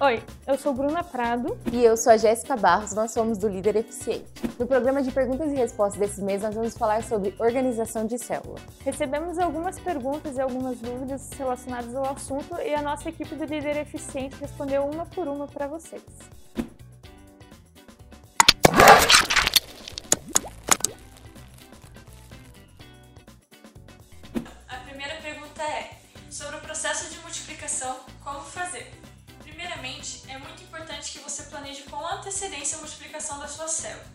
Oi, eu sou Bruna Prado. E eu sou a Jéssica Barros, nós somos do Líder Eficiente. No programa de perguntas e respostas desse mês, nós vamos falar sobre organização de célula. Recebemos algumas perguntas e algumas dúvidas relacionadas ao assunto e a nossa equipe do Líder Eficiente respondeu uma por uma para vocês. A primeira pergunta é: sobre o processo de multiplicação, como fazer? Primeiramente, é muito importante que você planeje com antecedência a multiplicação da sua célula.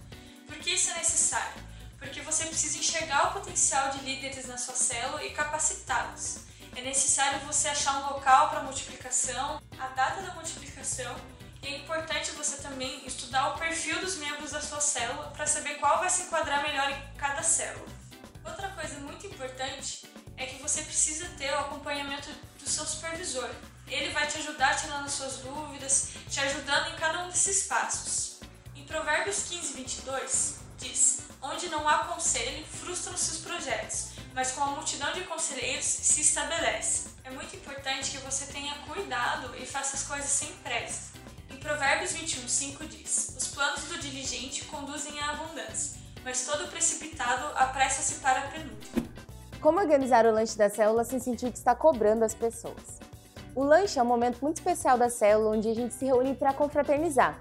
Por que isso é necessário? Porque você precisa enxergar o potencial de líderes na sua célula e capacitá-los. É necessário você achar um local para multiplicação, a data da multiplicação e é importante você também estudar o perfil dos membros da sua célula para saber qual vai se enquadrar melhor em cada célula. Outra coisa muito importante é que você precisa ter o acompanhamento do seu supervisor. Ele vai te ajudar tirando as suas dúvidas, te ajudando em cada um desses passos. Em Provérbios 15, 22, diz: Onde não há conselho, frustram-se os projetos, mas com a multidão de conselheiros se estabelece. É muito importante que você tenha cuidado e faça as coisas sem pressa. Em Provérbios 21, 5 diz: Os planos do diligente conduzem à abundância, mas todo precipitado apressa-se para a penúria. Como organizar o lanche da célula sem sentir que está cobrando as pessoas? O lanche é um momento muito especial da célula onde a gente se reúne para confraternizar.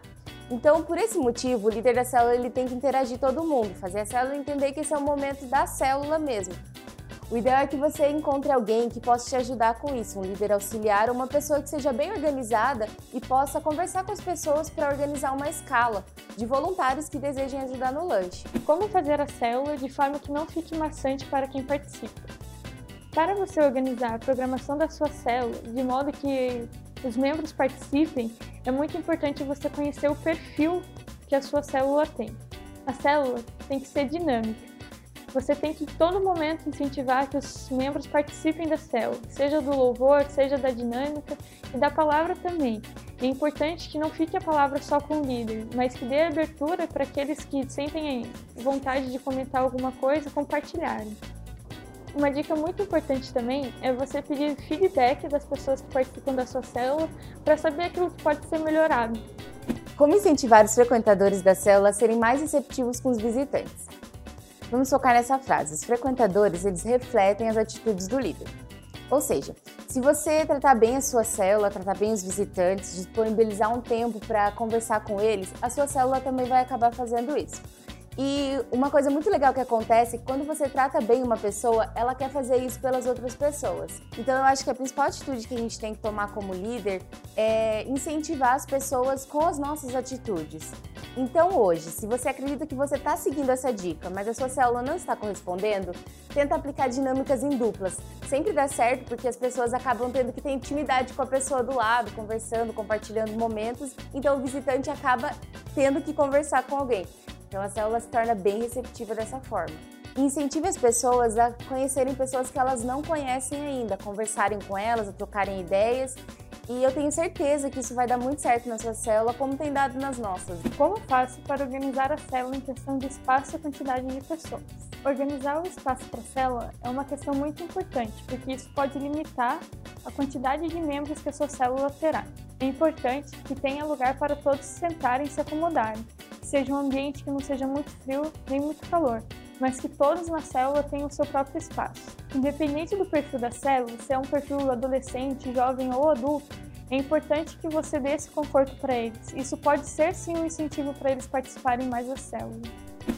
Então, por esse motivo, o líder da célula ele tem que interagir todo mundo, fazer a célula entender que esse é o momento da célula mesmo. O ideal é que você encontre alguém que possa te ajudar com isso, um líder auxiliar ou uma pessoa que seja bem organizada e possa conversar com as pessoas para organizar uma escala de voluntários que desejem ajudar no lanche. Como fazer a célula de forma que não fique maçante para quem participa? Para você organizar a programação da sua célula de modo que os membros participem, é muito importante você conhecer o perfil que a sua célula tem. A célula tem que ser dinâmica. Você tem que, em todo momento, incentivar que os membros participem da célula, seja do louvor, seja da dinâmica e da palavra também. É importante que não fique a palavra só com o líder, mas que dê abertura para aqueles que sentem vontade de comentar alguma coisa compartilharem. Uma dica muito importante também é você pedir feedback das pessoas que participam da sua célula para saber aquilo que pode ser melhorado. Como incentivar os frequentadores da célula a serem mais receptivos com os visitantes? Vamos focar nessa frase. Os frequentadores, eles refletem as atitudes do líder. Ou seja, se você tratar bem a sua célula, tratar bem os visitantes, disponibilizar um tempo para conversar com eles, a sua célula também vai acabar fazendo isso. E uma coisa muito legal que acontece quando você trata bem uma pessoa, ela quer fazer isso pelas outras pessoas. Então eu acho que a principal atitude que a gente tem que tomar como líder é incentivar as pessoas com as nossas atitudes. Então hoje, se você acredita que você está seguindo essa dica, mas a sua célula não está correspondendo, tenta aplicar dinâmicas em duplas. Sempre dá certo porque as pessoas acabam tendo que ter intimidade com a pessoa do lado, conversando, compartilhando momentos, então o visitante acaba tendo que conversar com alguém. Então a célula se torna bem receptiva dessa forma. incentive as pessoas a conhecerem pessoas que elas não conhecem ainda, conversarem com elas, a trocarem ideias. E eu tenho certeza que isso vai dar muito certo na sua célula, como tem dado nas nossas. Como faço para organizar a célula em questão de espaço e quantidade de pessoas? Organizar o espaço para a célula é uma questão muito importante, porque isso pode limitar a quantidade de membros que a sua célula terá. É importante que tenha lugar para todos se sentarem e se acomodarem, seja um ambiente que não seja muito frio nem muito calor, mas que todos na célula tenham o seu próprio espaço. Independente do perfil da célula, se é um perfil adolescente, jovem ou adulto, é importante que você dê esse conforto para eles. Isso pode ser sim um incentivo para eles participarem mais da célula.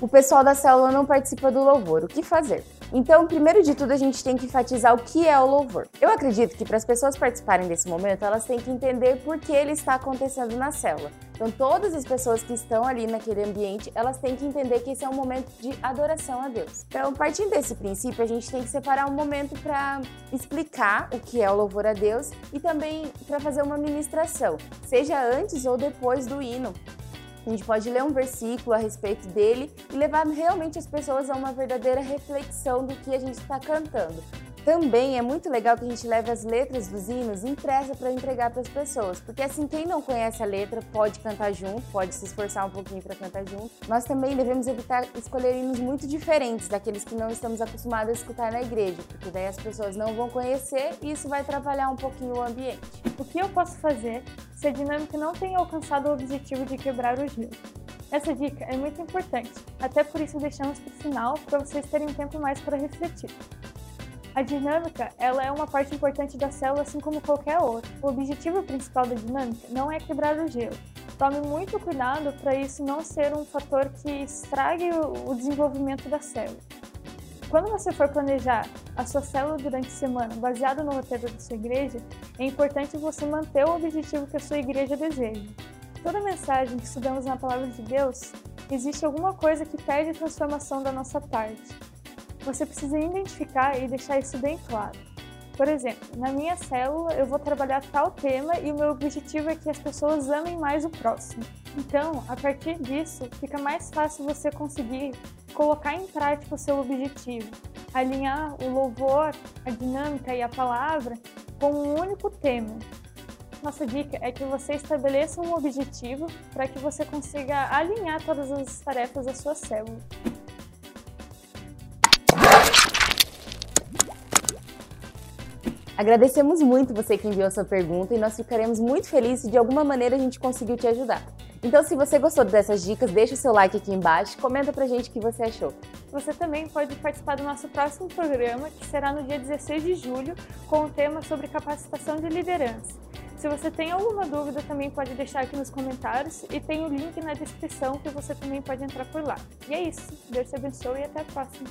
O pessoal da célula não participa do louvor. O que fazer? Então, primeiro de tudo, a gente tem que enfatizar o que é o louvor. Eu acredito que para as pessoas participarem desse momento, elas têm que entender por que ele está acontecendo na célula. Então, todas as pessoas que estão ali naquele ambiente, elas têm que entender que esse é um momento de adoração a Deus. Então, partindo desse princípio, a gente tem que separar um momento para explicar o que é o louvor a Deus e também para fazer uma ministração, seja antes ou depois do hino. A gente pode ler um versículo a respeito dele e levar realmente as pessoas a uma verdadeira reflexão do que a gente está cantando. Também é muito legal que a gente leve as letras dos hinos impressa para entregar para as pessoas, porque assim quem não conhece a letra pode cantar junto, pode se esforçar um pouquinho para cantar junto. Nós também devemos evitar escolher hinos muito diferentes daqueles que não estamos acostumados a escutar na igreja, porque daí as pessoas não vão conhecer e isso vai atrapalhar um pouquinho o ambiente. O que eu posso fazer se a dinâmica não tem alcançado o objetivo de quebrar o gelo? Essa dica é muito importante, até por isso deixamos para o final para vocês terem tempo mais para refletir. A dinâmica ela é uma parte importante da célula, assim como qualquer outra. O objetivo principal da dinâmica não é quebrar o gelo. Tome muito cuidado para isso não ser um fator que estrague o desenvolvimento da célula. Quando você for planejar a sua célula durante a semana baseado no roteiro da sua igreja, é importante você manter o objetivo que a sua igreja deseja. Toda mensagem que estudamos na Palavra de Deus, existe alguma coisa que pede transformação da nossa parte. Você precisa identificar e deixar isso bem claro. Por exemplo, na minha célula eu vou trabalhar tal tema e o meu objetivo é que as pessoas amem mais o próximo. Então, a partir disso, fica mais fácil você conseguir colocar em prática o seu objetivo, alinhar o louvor, a dinâmica e a palavra com um único tema. Nossa dica é que você estabeleça um objetivo para que você consiga alinhar todas as tarefas da sua célula. Agradecemos muito você que enviou sua pergunta e nós ficaremos muito felizes se de alguma maneira a gente conseguiu te ajudar. Então, se você gostou dessas dicas, deixa o seu like aqui embaixo, comenta pra gente o que você achou. Você também pode participar do nosso próximo programa, que será no dia 16 de julho, com o tema sobre capacitação de liderança. Se você tem alguma dúvida, também pode deixar aqui nos comentários e tem o link na descrição que você também pode entrar por lá. E é isso. Deus te abençoe e até a próxima.